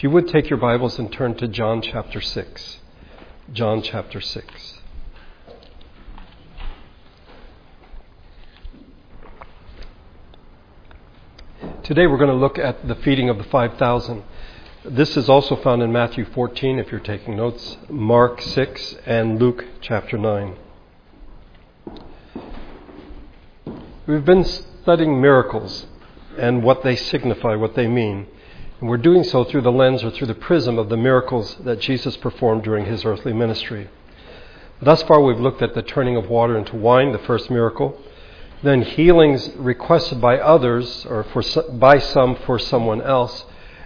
If you would take your Bibles and turn to John chapter 6. John chapter 6. Today we're going to look at the feeding of the 5,000. This is also found in Matthew 14, if you're taking notes, Mark 6, and Luke chapter 9. We've been studying miracles and what they signify, what they mean. And we're doing so through the lens or through the prism of the miracles that Jesus performed during his earthly ministry. Thus far, we've looked at the turning of water into wine, the first miracle, then healings requested by others or for, by some for someone else,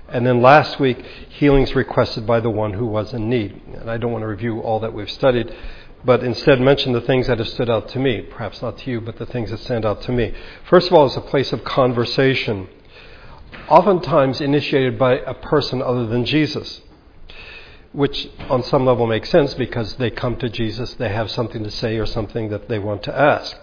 and then last week, healings requested by the one who was in need. And I don't want to review all that we've studied, but instead mention the things that have stood out to me. Perhaps not to you, but the things that stand out to me. First of all, is a place of conversation oftentimes initiated by a person other than Jesus, which on some level makes sense because they come to Jesus, they have something to say or something that they want to ask.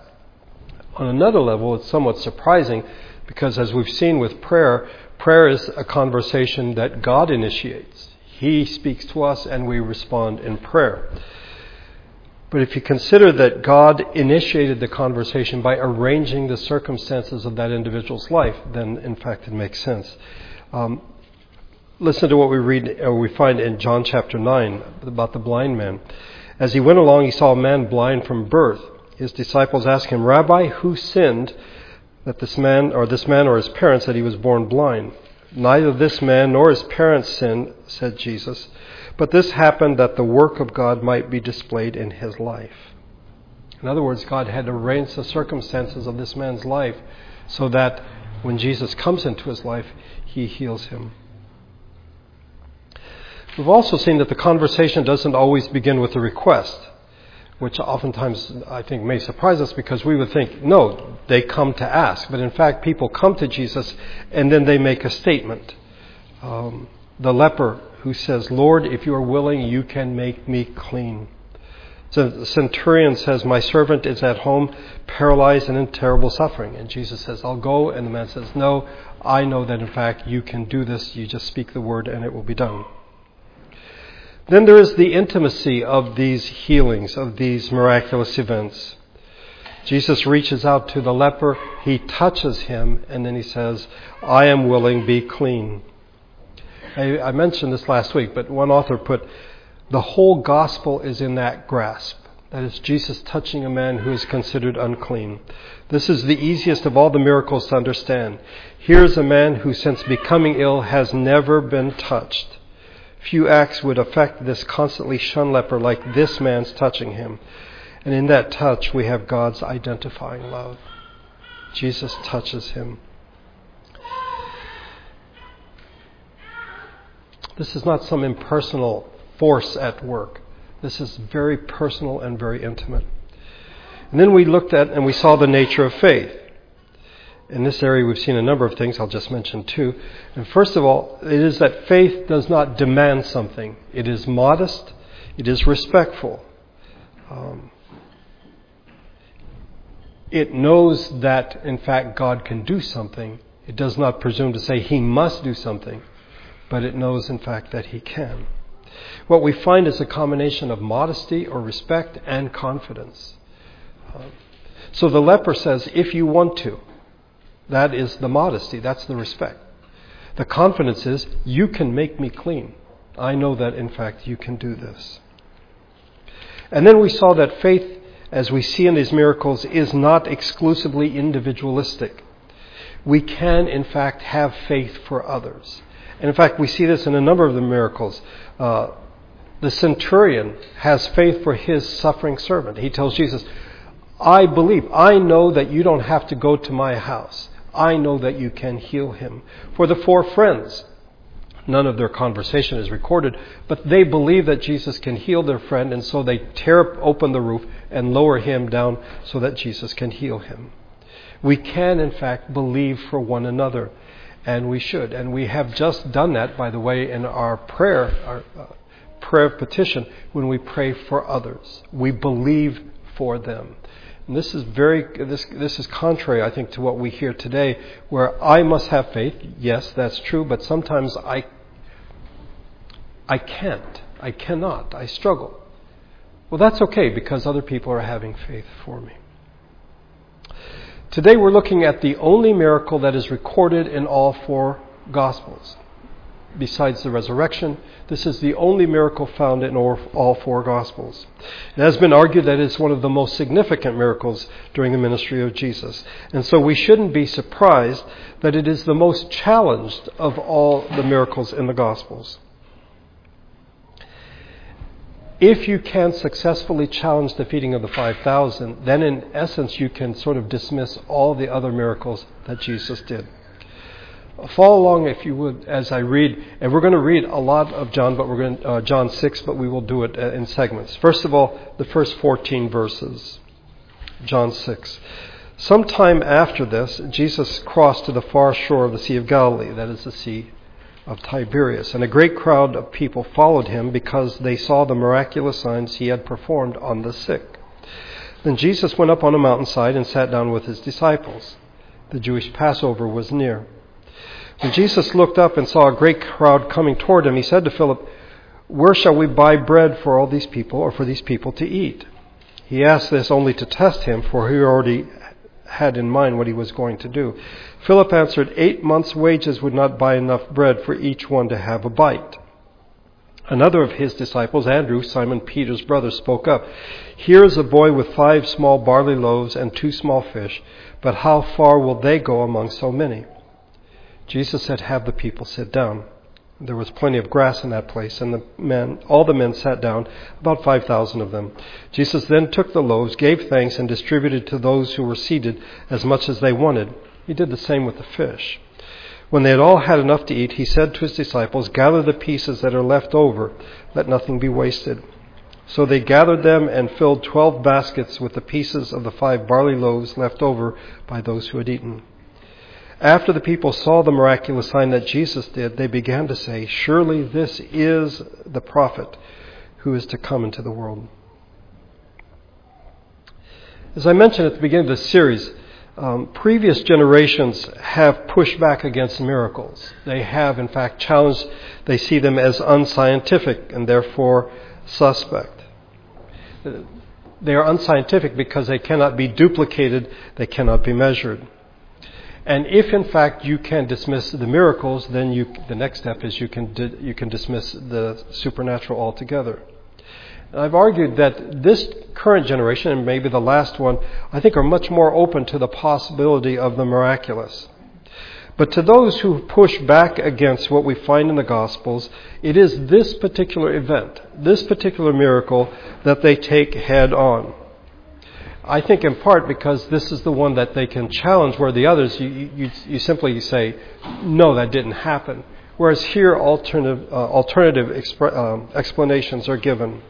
On another level, it's somewhat surprising because, as we've seen with prayer, prayer is a conversation that God initiates. He speaks to us and we respond in prayer. But if you consider that God initiated the conversation by arranging the circumstances of that individual's life, then in fact it makes sense. Um, listen to what we read or we find in John chapter 9 about the blind man. As he went along, he saw a man blind from birth. His disciples asked him, Rabbi, who sinned that this man or this man or his parents that he was born blind? Neither this man nor his parents sinned, said Jesus. But this happened that the work of God might be displayed in his life. In other words, God had arranged the circumstances of this man's life so that when Jesus comes into his life, he heals him. We've also seen that the conversation doesn't always begin with a request, which oftentimes I think may surprise us because we would think, no, they come to ask. But in fact, people come to Jesus and then they make a statement. Um, the leper who says, Lord, if you are willing, you can make me clean. So the centurion says, My servant is at home, paralyzed and in terrible suffering. And Jesus says, I'll go. And the man says, No, I know that in fact you can do this. You just speak the word and it will be done. Then there is the intimacy of these healings, of these miraculous events. Jesus reaches out to the leper, he touches him, and then he says, I am willing, be clean. I, I mentioned this last week, but one author put, the whole gospel is in that grasp. That is Jesus touching a man who is considered unclean. This is the easiest of all the miracles to understand. Here is a man who, since becoming ill, has never been touched. Few acts would affect this constantly shunned leper like this man's touching him. And in that touch, we have God's identifying love. Jesus touches him. This is not some impersonal force at work. This is very personal and very intimate. And then we looked at and we saw the nature of faith. In this area, we've seen a number of things. I'll just mention two. And first of all, it is that faith does not demand something, it is modest, it is respectful. Um, it knows that, in fact, God can do something. It does not presume to say He must do something but it knows, in fact, that He can. What we find is a combination of modesty or respect and confidence. Uh, so the leper says, if you want to, that is the modesty, that's the respect. The confidence is, you can make me clean. I know that, in fact, you can do this. And then we saw that faith, as we see in these miracles, is not exclusively individualistic. We can, in fact, have faith for others. And in fact, we see this in a number of the miracles. Uh, the centurion has faith for his suffering servant. He tells Jesus, I believe, I know that you don't have to go to my house. I know that you can heal him. For the four friends, none of their conversation is recorded, but they believe that Jesus can heal their friend, and so they tear open the roof and lower him down so that Jesus can heal him. We can, in fact, believe for one another and we should. And we have just done that, by the way, in our prayer, our uh, prayer petition, when we pray for others. We believe for them. And this is very this this is contrary, I think, to what we hear today, where I must have faith. Yes, that's true, but sometimes I I can't. I cannot. I struggle. Well, that's okay because other people are having faith for me. Today we're looking at the only miracle that is recorded in all four Gospels. Besides the resurrection, this is the only miracle found in all four Gospels. It has been argued that it's one of the most significant miracles during the ministry of Jesus. And so we shouldn't be surprised that it is the most challenged of all the miracles in the Gospels. If you can successfully challenge the feeding of the 5,000, then in essence you can sort of dismiss all the other miracles that Jesus did. Follow along, if you would, as I read, and we're going to read a lot of John, but we're going uh, John 6, but we will do it uh, in segments. First of all, the first 14 verses, John 6. Sometime after this, Jesus crossed to the far shore of the Sea of Galilee, that is the Sea of Tiberias, and a great crowd of people followed him because they saw the miraculous signs he had performed on the sick. Then Jesus went up on a mountainside and sat down with his disciples. The Jewish Passover was near. When Jesus looked up and saw a great crowd coming toward him, he said to Philip, Where shall we buy bread for all these people or for these people to eat? He asked this only to test him, for he already had in mind what he was going to do. Philip answered, Eight months' wages would not buy enough bread for each one to have a bite. Another of his disciples, Andrew, Simon Peter's brother, spoke up. Here is a boy with five small barley loaves and two small fish, but how far will they go among so many? Jesus said, Have the people sit down. There was plenty of grass in that place, and the men, all the men sat down, about 5,000 of them. Jesus then took the loaves, gave thanks, and distributed to those who were seated as much as they wanted. He did the same with the fish. When they had all had enough to eat, he said to his disciples, Gather the pieces that are left over, let nothing be wasted. So they gathered them and filled twelve baskets with the pieces of the five barley loaves left over by those who had eaten. After the people saw the miraculous sign that Jesus did, they began to say, Surely this is the prophet who is to come into the world. As I mentioned at the beginning of this series, um, previous generations have pushed back against miracles. They have, in fact, challenged, they see them as unscientific and therefore suspect. They are unscientific because they cannot be duplicated, they cannot be measured. And if in fact you can dismiss the miracles, then you, the next step is you can, di- you can dismiss the supernatural altogether. And I've argued that this current generation, and maybe the last one, I think are much more open to the possibility of the miraculous. But to those who push back against what we find in the Gospels, it is this particular event, this particular miracle, that they take head on. I think in part because this is the one that they can challenge, where the others, you, you, you simply say, no, that didn't happen. Whereas here, alternative, uh, alternative um, explanations are given.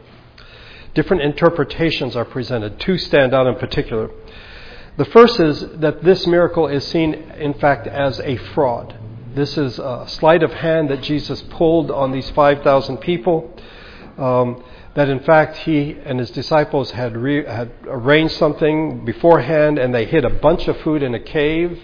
Different interpretations are presented. Two stand out in particular. The first is that this miracle is seen, in fact, as a fraud. This is a sleight of hand that Jesus pulled on these 5,000 people. Um, that in fact he and his disciples had, re- had arranged something beforehand and they hid a bunch of food in a cave.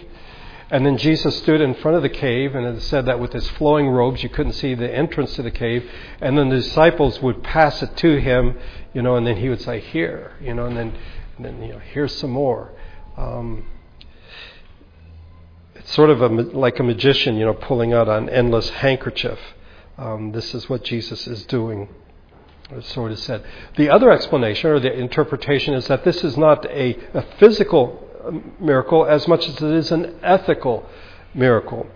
And then Jesus stood in front of the cave and it said that with his flowing robes you couldn't see the entrance to the cave. And then the disciples would pass it to him, you know, and then he would say, Here, you know, and then, and then you know, here's some more. Um, it's sort of a, like a magician, you know, pulling out an endless handkerchief. Um, this is what Jesus is doing so it is said. The other explanation or the interpretation is that this is not a, a physical um, miracle as much as it is an ethical miracle.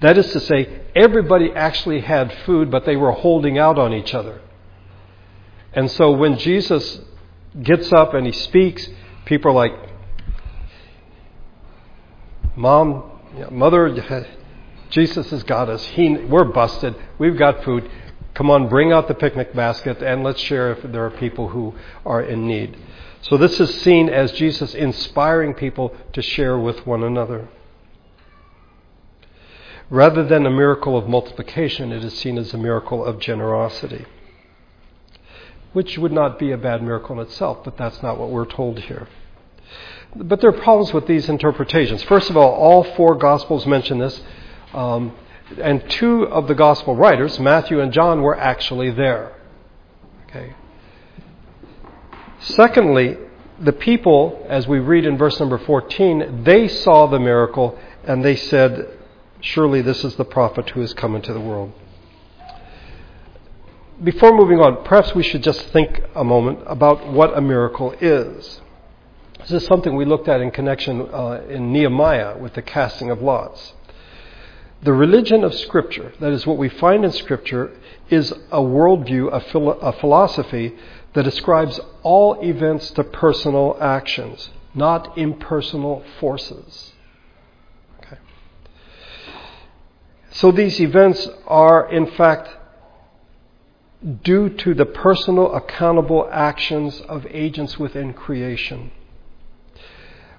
That is to say, everybody actually had food, but they were holding out on each other. And so when Jesus gets up and he speaks, people are like, Mom, Mother, Jesus has got us. He, we're busted. We've got food. Come on, bring out the picnic basket and let's share if there are people who are in need. So this is seen as Jesus inspiring people to share with one another. Rather than a miracle of multiplication, it is seen as a miracle of generosity, which would not be a bad miracle in itself, but that's not what we're told here. But there are problems with these interpretations. First of all, all four Gospels mention this. Um, And two of the gospel writers, Matthew and John, were actually there. Okay. Secondly, the people, as we read in verse number 14, they saw the miracle and they said, Surely this is the prophet who has come into the world. Before moving on, perhaps we should just think a moment about what a miracle is. This is something we looked at in connection uh, in Nehemiah with the casting of lots. The religion of Scripture, that is what we find in Scripture, is a worldview, a, philo- a philosophy that ascribes all events to personal actions, not impersonal forces. Okay. So these events are, in fact, due to the personal, accountable actions of agents within creation.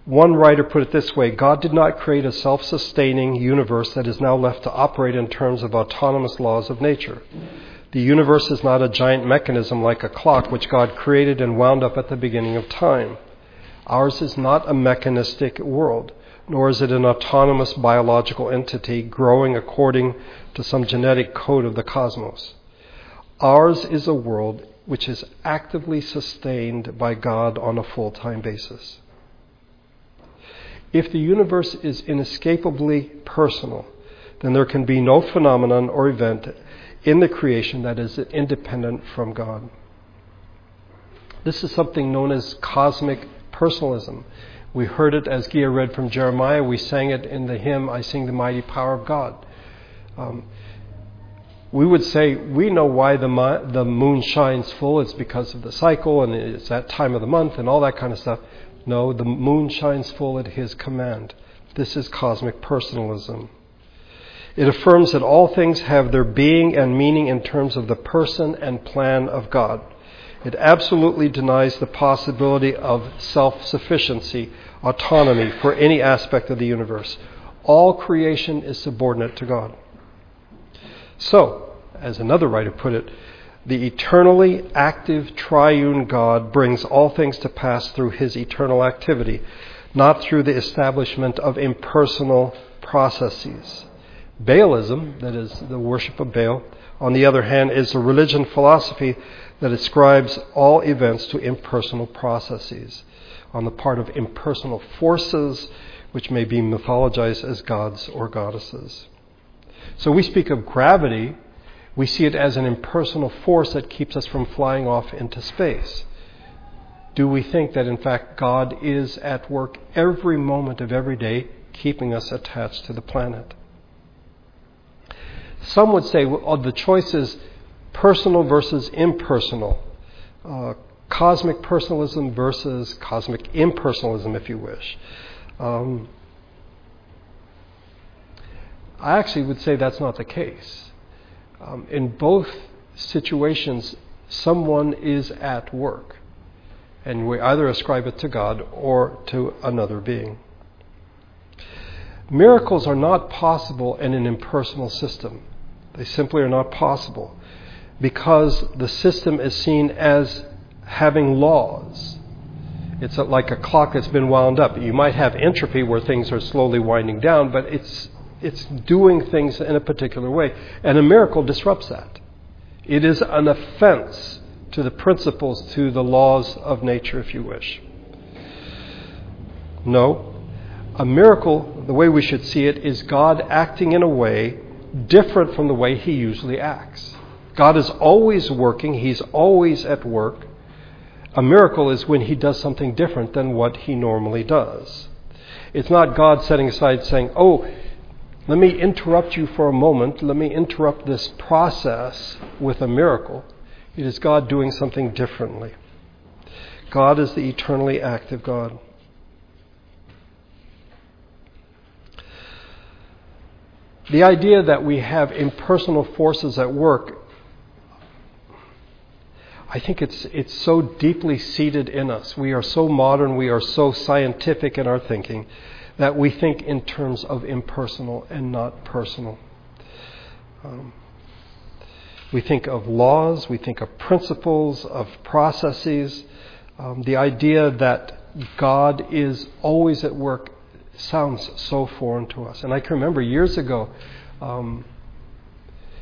One writer put it this way God did not create a self sustaining universe that is now left to operate in terms of autonomous laws of nature. The universe is not a giant mechanism like a clock which God created and wound up at the beginning of time. Ours is not a mechanistic world, nor is it an autonomous biological entity growing according to some genetic code of the cosmos. Ours is a world which is actively sustained by God on a full time basis. If the universe is inescapably personal, then there can be no phenomenon or event in the creation that is independent from God. This is something known as cosmic personalism. We heard it as Gia read from Jeremiah. We sang it in the hymn, I Sing the Mighty Power of God. Um, we would say we know why the, the moon shines full. It's because of the cycle and it's that time of the month and all that kind of stuff. No, the moon shines full at His command. This is cosmic personalism. It affirms that all things have their being and meaning in terms of the person and plan of God. It absolutely denies the possibility of self sufficiency, autonomy for any aspect of the universe. All creation is subordinate to God. So, as another writer put it, the eternally active triune God brings all things to pass through his eternal activity, not through the establishment of impersonal processes. Baalism, that is the worship of Baal, on the other hand, is a religion philosophy that ascribes all events to impersonal processes on the part of impersonal forces which may be mythologized as gods or goddesses. So we speak of gravity, we see it as an impersonal force that keeps us from flying off into space. Do we think that in fact God is at work every moment of every day, keeping us attached to the planet? Some would say well, the choice is personal versus impersonal, uh, cosmic personalism versus cosmic impersonalism, if you wish. Um, I actually would say that's not the case. Um, in both situations, someone is at work, and we either ascribe it to God or to another being. Miracles are not possible in an impersonal system. They simply are not possible because the system is seen as having laws. It's like a clock that's been wound up. You might have entropy where things are slowly winding down, but it's it's doing things in a particular way. And a miracle disrupts that. It is an offense to the principles, to the laws of nature, if you wish. No. A miracle, the way we should see it, is God acting in a way different from the way He usually acts. God is always working, He's always at work. A miracle is when He does something different than what He normally does. It's not God setting aside saying, Oh, let me interrupt you for a moment. Let me interrupt this process with a miracle. It is God doing something differently. God is the eternally active God. The idea that we have impersonal forces at work, I think it's, it's so deeply seated in us. We are so modern, we are so scientific in our thinking that we think in terms of impersonal and not personal. Um, we think of laws, we think of principles, of processes. Um, the idea that God is always at work sounds so foreign to us. And I can remember years ago, um,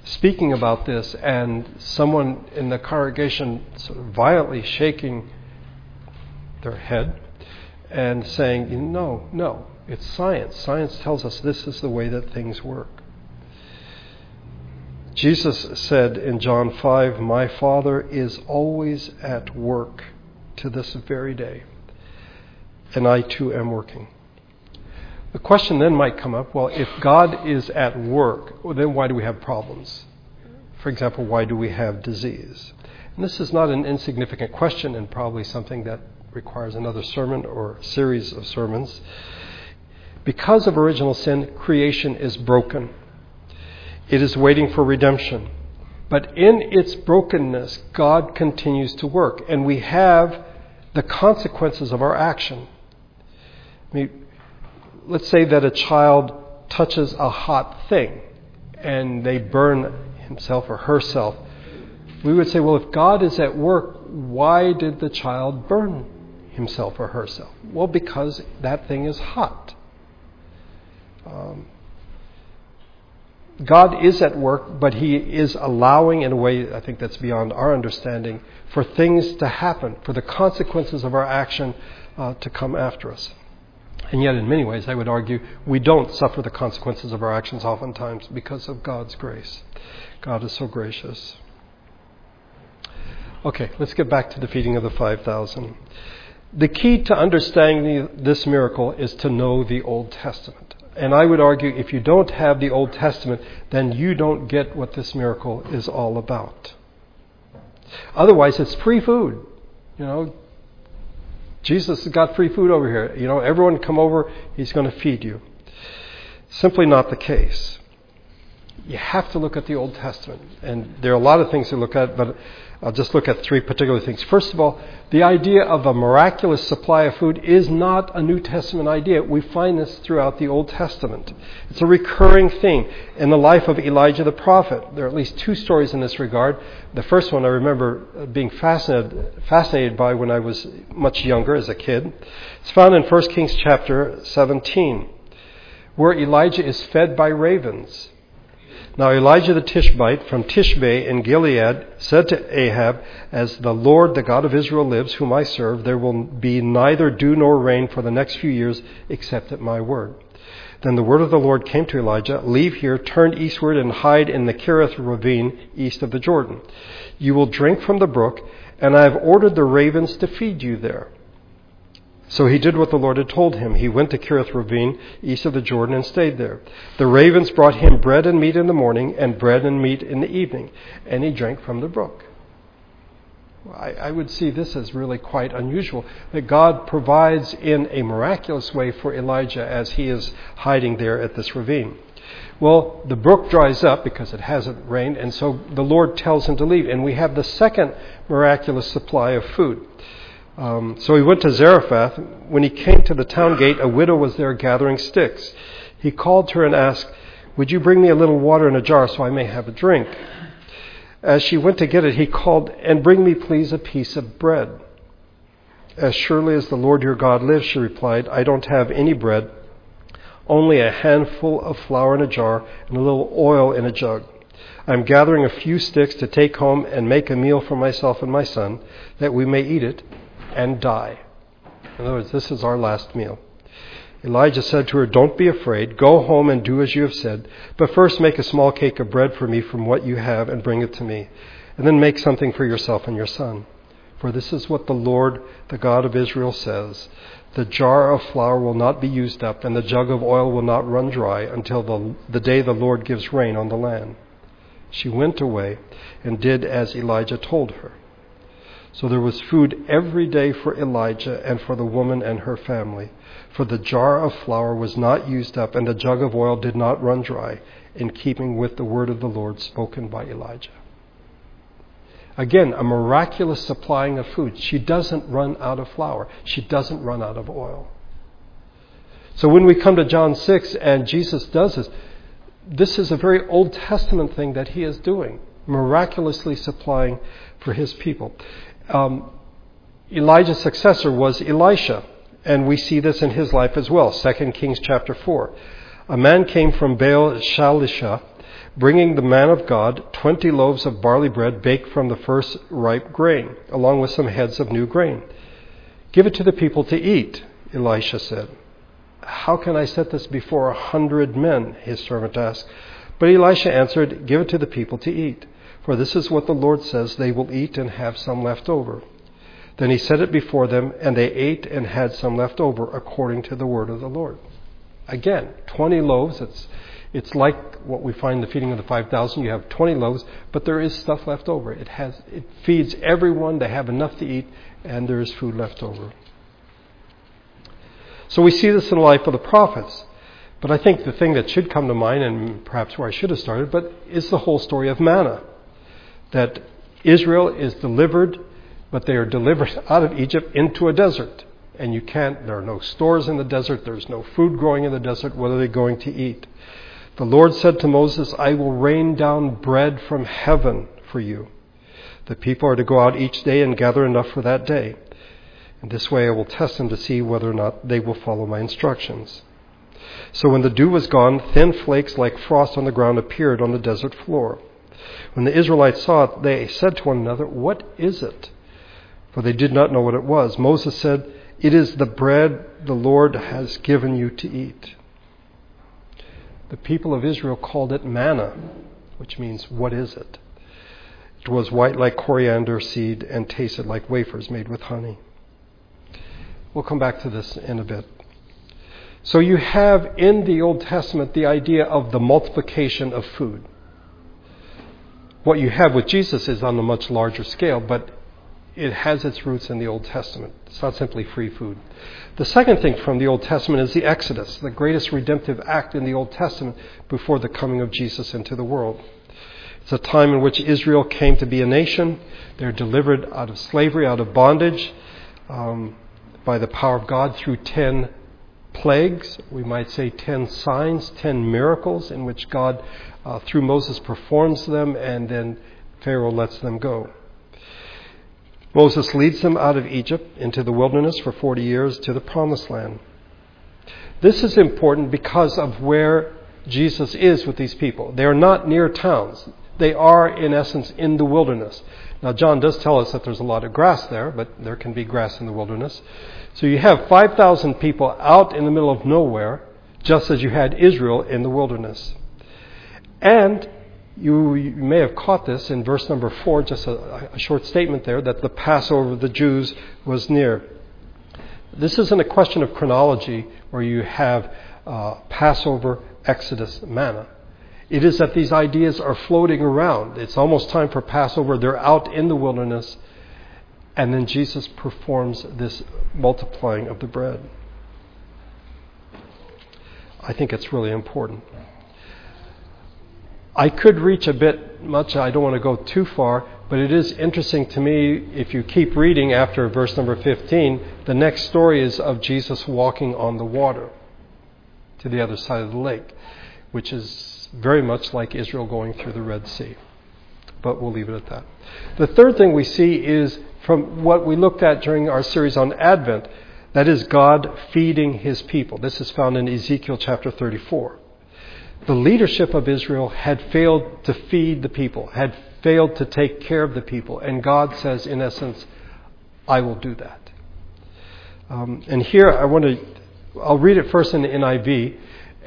speaking about this, and someone in the congregation sort of violently shaking their head and saying, No, no, it's science. Science tells us this is the way that things work. Jesus said in John 5, My Father is always at work to this very day, and I too am working. The question then might come up well, if God is at work, then why do we have problems? For example, why do we have disease? And this is not an insignificant question and probably something that requires another sermon or series of sermons. Because of original sin, creation is broken. It is waiting for redemption. But in its brokenness, God continues to work, and we have the consequences of our action. I mean, let's say that a child touches a hot thing and they burn himself or herself. We would say, well, if God is at work, why did the child burn himself or herself? Well, because that thing is hot. Um, God is at work, but He is allowing, in a way I think that's beyond our understanding, for things to happen, for the consequences of our action uh, to come after us. And yet, in many ways, I would argue we don't suffer the consequences of our actions oftentimes because of God's grace. God is so gracious. Okay, let's get back to the feeding of the 5,000. The key to understanding this miracle is to know the Old Testament. And I would argue if you don't have the Old Testament, then you don't get what this miracle is all about. Otherwise, it's free food. You know, Jesus has got free food over here. You know, everyone come over, he's going to feed you. Simply not the case. You have to look at the Old Testament. And there are a lot of things to look at, but I'll just look at three particular things. First of all, the idea of a miraculous supply of food is not a New Testament idea. We find this throughout the Old Testament. It's a recurring theme in the life of Elijah the prophet. There are at least two stories in this regard. The first one I remember being fascinated, fascinated by when I was much younger as a kid. It's found in 1 Kings chapter 17, where Elijah is fed by ravens. Now Elijah the Tishbite from Tishbe in Gilead said to Ahab, As the Lord, the God of Israel, lives, whom I serve, there will be neither dew nor rain for the next few years except at my word. Then the word of the Lord came to Elijah Leave here, turn eastward, and hide in the Kerith ravine east of the Jordan. You will drink from the brook, and I have ordered the ravens to feed you there. So he did what the Lord had told him. He went to Kerith Ravine, east of the Jordan, and stayed there. The ravens brought him bread and meat in the morning, and bread and meat in the evening, and he drank from the brook. I, I would see this as really quite unusual that God provides in a miraculous way for Elijah as he is hiding there at this ravine. Well, the brook dries up because it hasn't rained, and so the Lord tells him to leave. And we have the second miraculous supply of food. Um, so he went to Zarephath. When he came to the town gate, a widow was there gathering sticks. He called her and asked, Would you bring me a little water in a jar so I may have a drink? As she went to get it, he called, And bring me, please, a piece of bread. As surely as the Lord your God lives, she replied, I don't have any bread, only a handful of flour in a jar and a little oil in a jug. I'm gathering a few sticks to take home and make a meal for myself and my son, that we may eat it and die. In other words, this is our last meal. Elijah said to her, Don't be afraid. Go home and do as you have said. But first make a small cake of bread for me from what you have and bring it to me. And then make something for yourself and your son. For this is what the Lord, the God of Israel, says The jar of flour will not be used up, and the jug of oil will not run dry until the, the day the Lord gives rain on the land. She went away and did as Elijah told her. So there was food every day for Elijah and for the woman and her family. For the jar of flour was not used up, and the jug of oil did not run dry, in keeping with the word of the Lord spoken by Elijah. Again, a miraculous supplying of food. She doesn't run out of flour, she doesn't run out of oil. So when we come to John 6 and Jesus does this, this is a very Old Testament thing that he is doing, miraculously supplying for his people um, Elijah's successor was Elisha, and we see this in his life as well. 2 Kings chapter 4. A man came from Baal Shalisha, bringing the man of God twenty loaves of barley bread baked from the first ripe grain, along with some heads of new grain. Give it to the people to eat, Elisha said. How can I set this before a hundred men? his servant asked. But Elisha answered, Give it to the people to eat, for this is what the Lord says they will eat and have some left over. Then he set it before them, and they ate and had some left over, according to the word of the Lord. Again, 20 loaves. It's, it's like what we find in the feeding of the 5,000. You have 20 loaves, but there is stuff left over. It, has, it feeds everyone. They have enough to eat, and there is food left over. So we see this in the life of the prophets. But I think the thing that should come to mind, and perhaps where I should have started, but is the whole story of manna. That Israel is delivered, but they are delivered out of Egypt into a desert and you can't, there are no stores in the desert, there's no food growing in the desert, what are they going to eat? The Lord said to Moses, I will rain down bread from heaven for you. The people are to go out each day and gather enough for that day. In this way I will test them to see whether or not they will follow my instructions. So when the dew was gone, thin flakes like frost on the ground appeared on the desert floor. When the Israelites saw it, they said to one another, What is it? For they did not know what it was. Moses said, it is the bread the Lord has given you to eat. The people of Israel called it manna, which means, what is it? It was white like coriander seed and tasted like wafers made with honey. We'll come back to this in a bit. So you have in the Old Testament the idea of the multiplication of food. What you have with Jesus is on a much larger scale, but it has its roots in the Old Testament. It's not simply free food. The second thing from the Old Testament is the Exodus, the greatest redemptive act in the Old Testament before the coming of Jesus into the world. It's a time in which Israel came to be a nation. They're delivered out of slavery, out of bondage, um, by the power of God through ten plagues. We might say ten signs, ten miracles in which God, uh, through Moses, performs them, and then Pharaoh lets them go. Moses leads them out of Egypt into the wilderness for 40 years to the promised land. This is important because of where Jesus is with these people. They are not near towns. They are, in essence, in the wilderness. Now, John does tell us that there's a lot of grass there, but there can be grass in the wilderness. So you have 5,000 people out in the middle of nowhere, just as you had Israel in the wilderness. And you, you, may have caught this in verse number four, just a, a short statement there, that the Passover of the Jews was near. This isn't a question of chronology where you have uh, Passover, Exodus, manna. It is that these ideas are floating around. It's almost time for Passover. They're out in the wilderness. And then Jesus performs this multiplying of the bread. I think it's really important. I could reach a bit much. I don't want to go too far, but it is interesting to me if you keep reading after verse number 15, the next story is of Jesus walking on the water to the other side of the lake, which is very much like Israel going through the Red Sea. But we'll leave it at that. The third thing we see is from what we looked at during our series on Advent, that is God feeding his people. This is found in Ezekiel chapter 34 the leadership of Israel had failed to feed the people, had failed to take care of the people. And God says, in essence, I will do that. Um, and here I want to, I'll read it first in the NIV.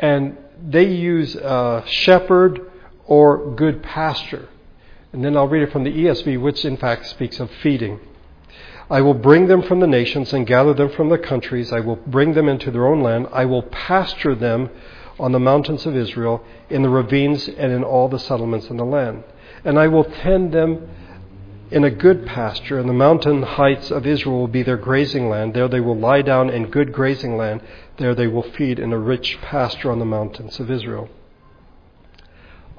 And they use uh, shepherd or good pasture. And then I'll read it from the ESV, which in fact speaks of feeding. I will bring them from the nations and gather them from the countries. I will bring them into their own land. I will pasture them on the mountains of Israel, in the ravines, and in all the settlements in the land. And I will tend them in a good pasture, and the mountain heights of Israel will be their grazing land. There they will lie down in good grazing land. There they will feed in a rich pasture on the mountains of Israel.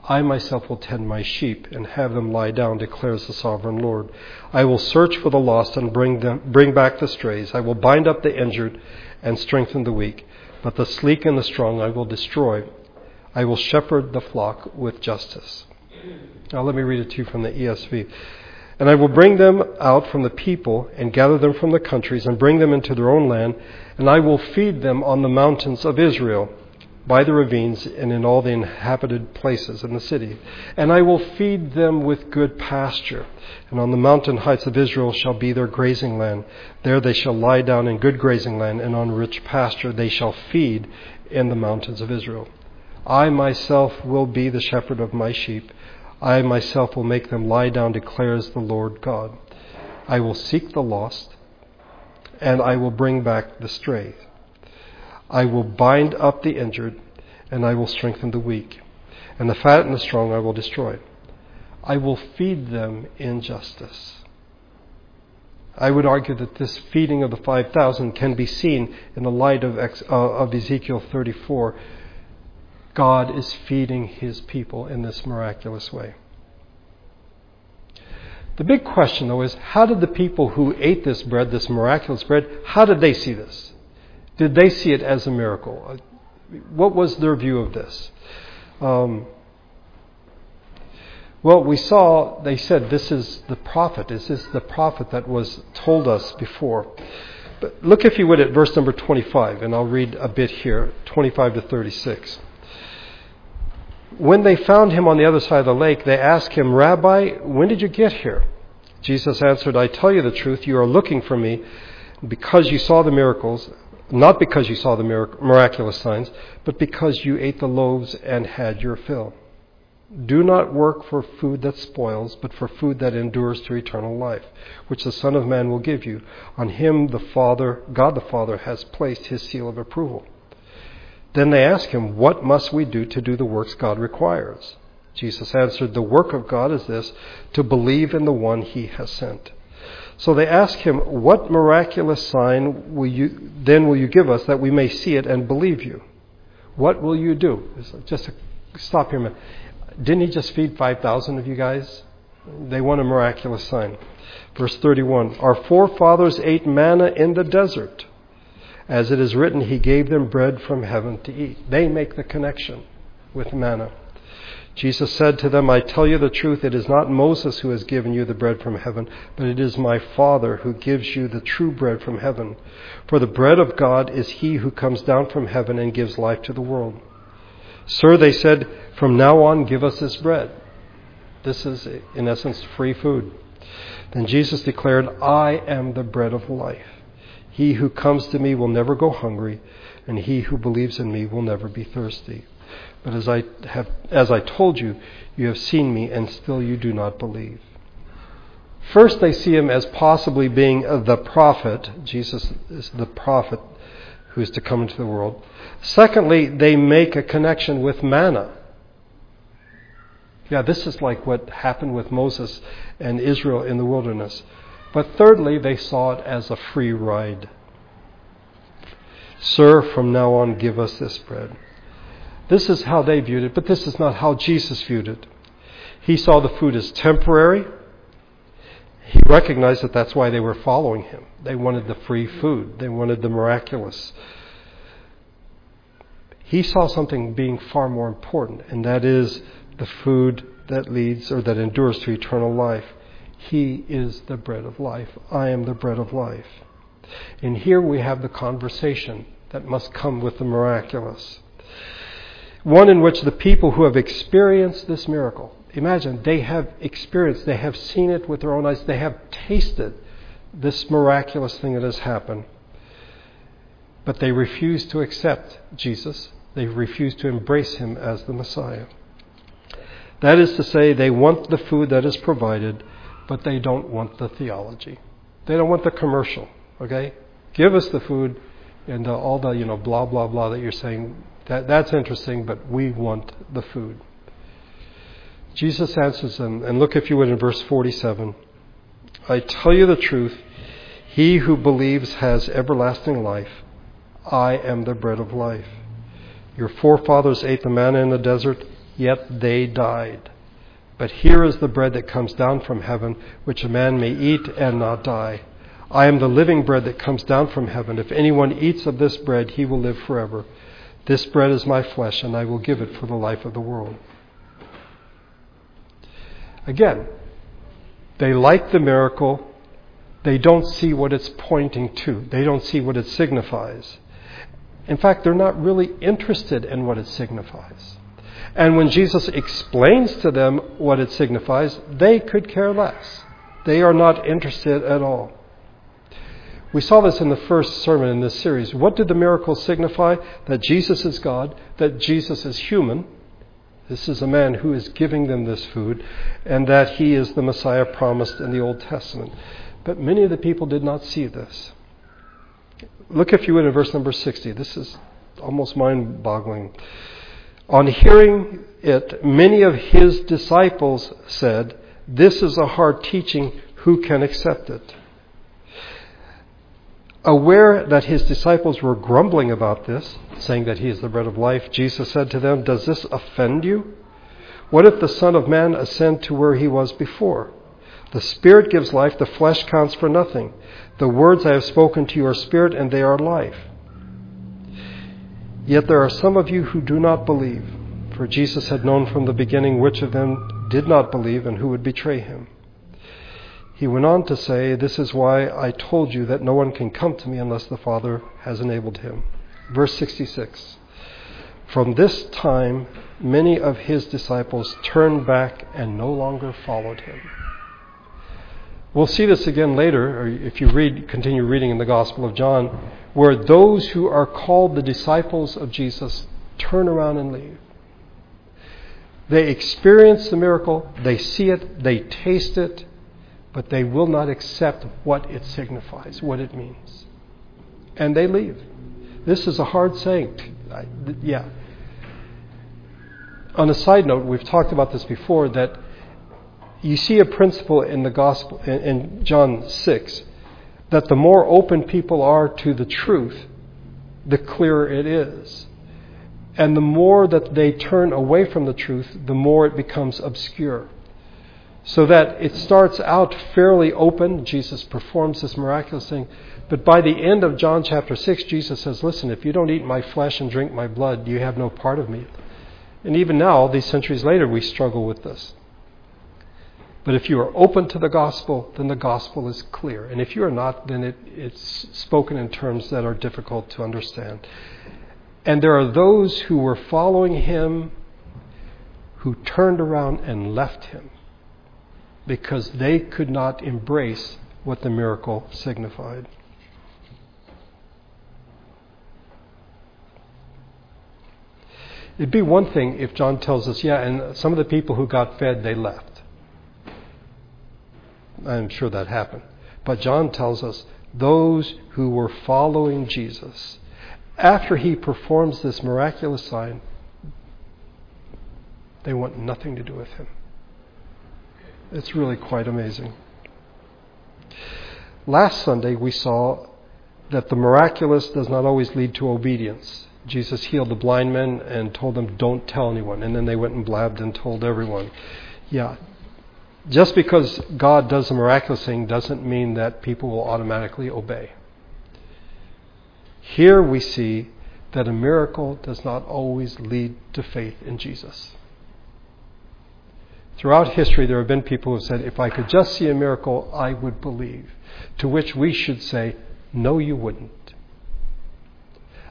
I myself will tend my sheep and have them lie down, declares the sovereign Lord. I will search for the lost and bring, them, bring back the strays. I will bind up the injured and strengthen the weak. But the sleek and the strong I will destroy. I will shepherd the flock with justice. Now let me read it to you from the ESV. And I will bring them out from the people and gather them from the countries and bring them into their own land, and I will feed them on the mountains of Israel. by the ravines and in all the inhabited places in the city. And I will feed them with good pasture. And on the mountain heights of Israel shall be their grazing land. There they shall lie down in good grazing land, and on rich pasture they shall feed in the mountains of Israel. I myself will be the shepherd of my sheep. I myself will make them lie down, declares the Lord God. I will seek the lost, and I will bring back the stray. I will bind up the injured, and I will strengthen the weak. And the fat and the strong I will destroy. I will feed them in justice. I would argue that this feeding of the 5,000 can be seen in the light of, uh, of Ezekiel 34. God is feeding his people in this miraculous way. The big question, though, is how did the people who ate this bread, this miraculous bread, how did they see this? Did they see it as a miracle? Uh, what was their view of this? Um, well, we saw, they said, this is the prophet. Is this the prophet that was told us before? But look, if you would, at verse number 25, and I'll read a bit here 25 to 36. When they found him on the other side of the lake, they asked him, Rabbi, when did you get here? Jesus answered, I tell you the truth, you are looking for me because you saw the miracles not because you saw the miraculous signs, but because you ate the loaves and had your fill. Do not work for food that spoils, but for food that endures to eternal life, which the Son of Man will give you. On him the Father, God the Father, has placed his seal of approval. Then they ask him, What must we do to do the works God requires? Jesus answered, The work of God is this, to believe in the one he has sent. So they ask him, What miraculous sign will you, then will you give us that we may see it and believe you? What will you do? Just stop here a minute. Didn't he just feed 5,000 of you guys? They want a miraculous sign. Verse 31 Our forefathers ate manna in the desert. As it is written, He gave them bread from heaven to eat. They make the connection with manna. Jesus said to them, I tell you the truth, it is not Moses who has given you the bread from heaven, but it is my Father who gives you the true bread from heaven. For the bread of God is he who comes down from heaven and gives life to the world. Sir, they said, from now on give us this bread. This is, in essence, free food. Then Jesus declared, I am the bread of life. He who comes to me will never go hungry, and he who believes in me will never be thirsty. But as I have, as I told you, you have seen me, and still you do not believe. First, they see him as possibly being the prophet. Jesus is the prophet who is to come into the world. Secondly, they make a connection with manna. Yeah, this is like what happened with Moses and Israel in the wilderness. But thirdly, they saw it as a free ride. Sir, from now on, give us this bread. This is how they viewed it, but this is not how Jesus viewed it. He saw the food as temporary. He recognized that that's why they were following him. They wanted the free food, they wanted the miraculous. He saw something being far more important, and that is the food that leads or that endures to eternal life. He is the bread of life. I am the bread of life. And here we have the conversation that must come with the miraculous one in which the people who have experienced this miracle, imagine they have experienced, they have seen it with their own eyes, they have tasted this miraculous thing that has happened, but they refuse to accept Jesus. They refuse to embrace him as the Messiah. That is to say, they want the food that is provided, but they don't want the theology. They don't want the commercial. Okay? Give us the food and the, all the, you know, blah, blah, blah that you're saying that, that's interesting, but we want the food. Jesus answers them, and look if you would in verse 47. I tell you the truth, he who believes has everlasting life. I am the bread of life. Your forefathers ate the manna in the desert, yet they died. But here is the bread that comes down from heaven, which a man may eat and not die. I am the living bread that comes down from heaven. If anyone eats of this bread, he will live forever. This bread is my flesh, and I will give it for the life of the world. Again, they like the miracle. They don't see what it's pointing to. They don't see what it signifies. In fact, they're not really interested in what it signifies. And when Jesus explains to them what it signifies, they could care less. They are not interested at all. We saw this in the first sermon in this series. What did the miracle signify? That Jesus is God, that Jesus is human. This is a man who is giving them this food, and that he is the Messiah promised in the Old Testament. But many of the people did not see this. Look, if you would, at verse number 60. This is almost mind boggling. On hearing it, many of his disciples said, This is a hard teaching. Who can accept it? Aware that his disciples were grumbling about this, saying that he is the bread of life, Jesus said to them, Does this offend you? What if the Son of Man ascend to where he was before? The Spirit gives life, the flesh counts for nothing. The words I have spoken to you are spirit, and they are life. Yet there are some of you who do not believe, for Jesus had known from the beginning which of them did not believe and who would betray him. He went on to say, This is why I told you that no one can come to me unless the Father has enabled him. Verse 66 From this time, many of his disciples turned back and no longer followed him. We'll see this again later, or if you read, continue reading in the Gospel of John, where those who are called the disciples of Jesus turn around and leave. They experience the miracle, they see it, they taste it, but they will not accept what it signifies, what it means. And they leave. This is a hard saying. Yeah. On a side note, we've talked about this before that you see a principle in the gospel in, John 6 that the more open people are to the truth, the clearer it is. And the more that they turn away from the truth, the more it becomes obscure. So that it starts out fairly open. Jesus performs this miraculous thing. But by the end of John chapter 6, Jesus says, Listen, if you don't eat my flesh and drink my blood, you have no part of me. And even now, all these centuries later, we struggle with this. But if you are open to the gospel, then the gospel is clear. And if you are not, then it, it's spoken in terms that are difficult to understand. And there are those who were following him who turned around and left him because they could not embrace what the miracle signified. It'd be one thing if John tells us, yeah, and some of the people who got fed, they left. I'm sure that happened. But John tells us those who were following Jesus, after he performs this miraculous sign, they want nothing to do with him. It's really quite amazing. Last Sunday, we saw that the miraculous does not always lead to obedience. Jesus healed the blind men and told them, Don't tell anyone. And then they went and blabbed and told everyone. Yeah. Just because God does a miraculous thing doesn't mean that people will automatically obey. Here we see that a miracle does not always lead to faith in Jesus. Throughout history, there have been people who have said, if I could just see a miracle, I would believe. To which we should say, no, you wouldn't.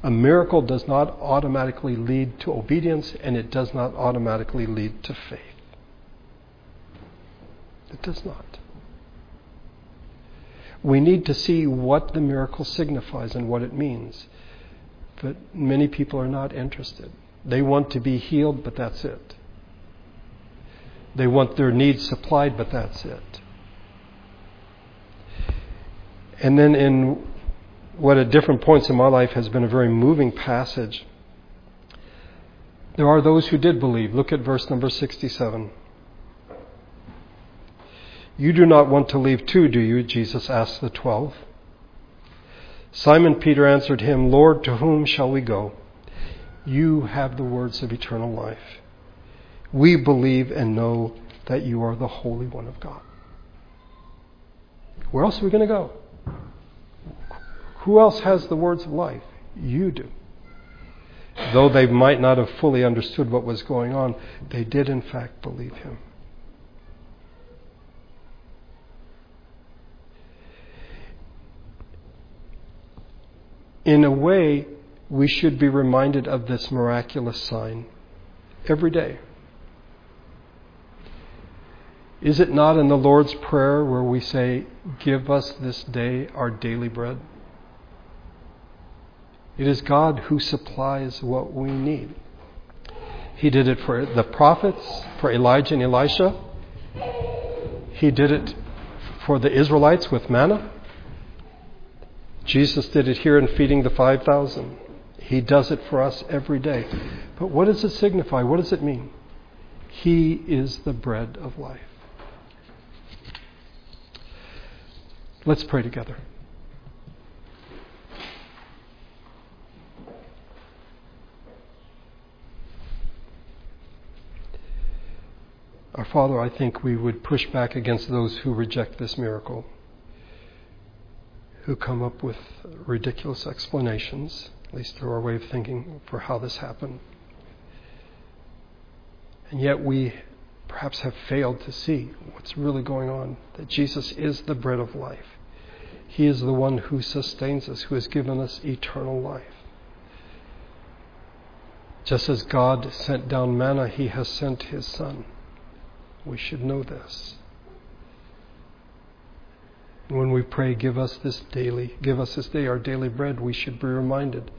A miracle does not automatically lead to obedience, and it does not automatically lead to faith. It does not. We need to see what the miracle signifies and what it means. But many people are not interested. They want to be healed, but that's it. They want their needs supplied, but that's it. And then, in what at different points in my life has been a very moving passage, there are those who did believe. Look at verse number 67. You do not want to leave too, do you? Jesus asked the twelve. Simon Peter answered him, Lord, to whom shall we go? You have the words of eternal life. We believe and know that you are the Holy One of God. Where else are we going to go? Who else has the words of life? You do. Though they might not have fully understood what was going on, they did in fact believe him. In a way, we should be reminded of this miraculous sign every day. Is it not in the Lord's Prayer where we say, Give us this day our daily bread? It is God who supplies what we need. He did it for the prophets, for Elijah and Elisha. He did it for the Israelites with manna. Jesus did it here in feeding the 5,000. He does it for us every day. But what does it signify? What does it mean? He is the bread of life. Let's pray together. Our Father, I think we would push back against those who reject this miracle, who come up with ridiculous explanations at least through our way of thinking, for how this happened. And yet we perhaps have failed to see what's really going on that Jesus is the bread of life. He is the one who sustains us, who has given us eternal life. Just as God sent down manna, He has sent His Son. We should know this. When we pray, give us this daily, give us this day our daily bread, we should be reminded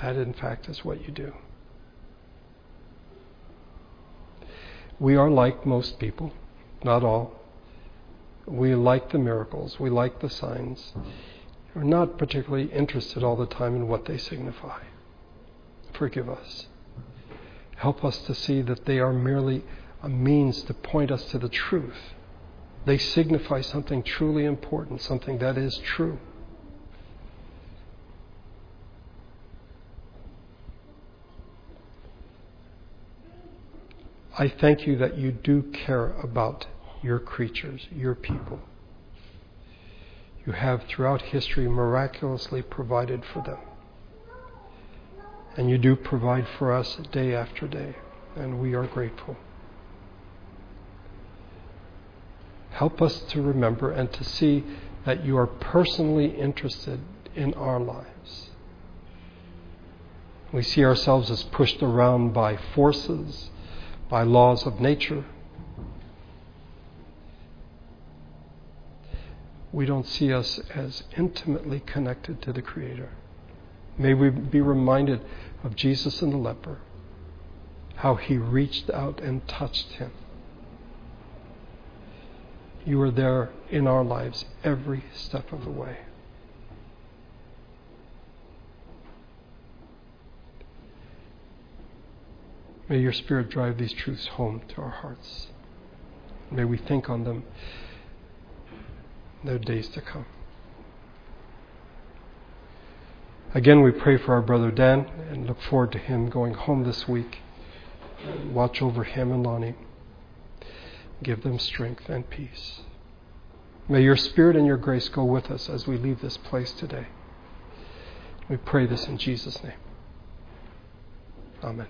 that in fact is what you do. We are like most people, not all. We like the miracles, we like the signs. We're not particularly interested all the time in what they signify. Forgive us. Help us to see that they are merely a means to point us to the truth they signify something truly important, something that is true. I thank you that you do care about your creatures, your people. You have throughout history miraculously provided for them. And you do provide for us day after day, and we are grateful. Help us to remember and to see that you are personally interested in our lives. We see ourselves as pushed around by forces, by laws of nature. We don't see us as intimately connected to the Creator. May we be reminded of Jesus and the leper, how he reached out and touched him you are there in our lives every step of the way. May your Spirit drive these truths home to our hearts. May we think on them in the days to come. Again, we pray for our brother Dan and look forward to him going home this week. Watch over him and Lonnie. Give them strength and peace. May your Spirit and your grace go with us as we leave this place today. We pray this in Jesus' name. Amen.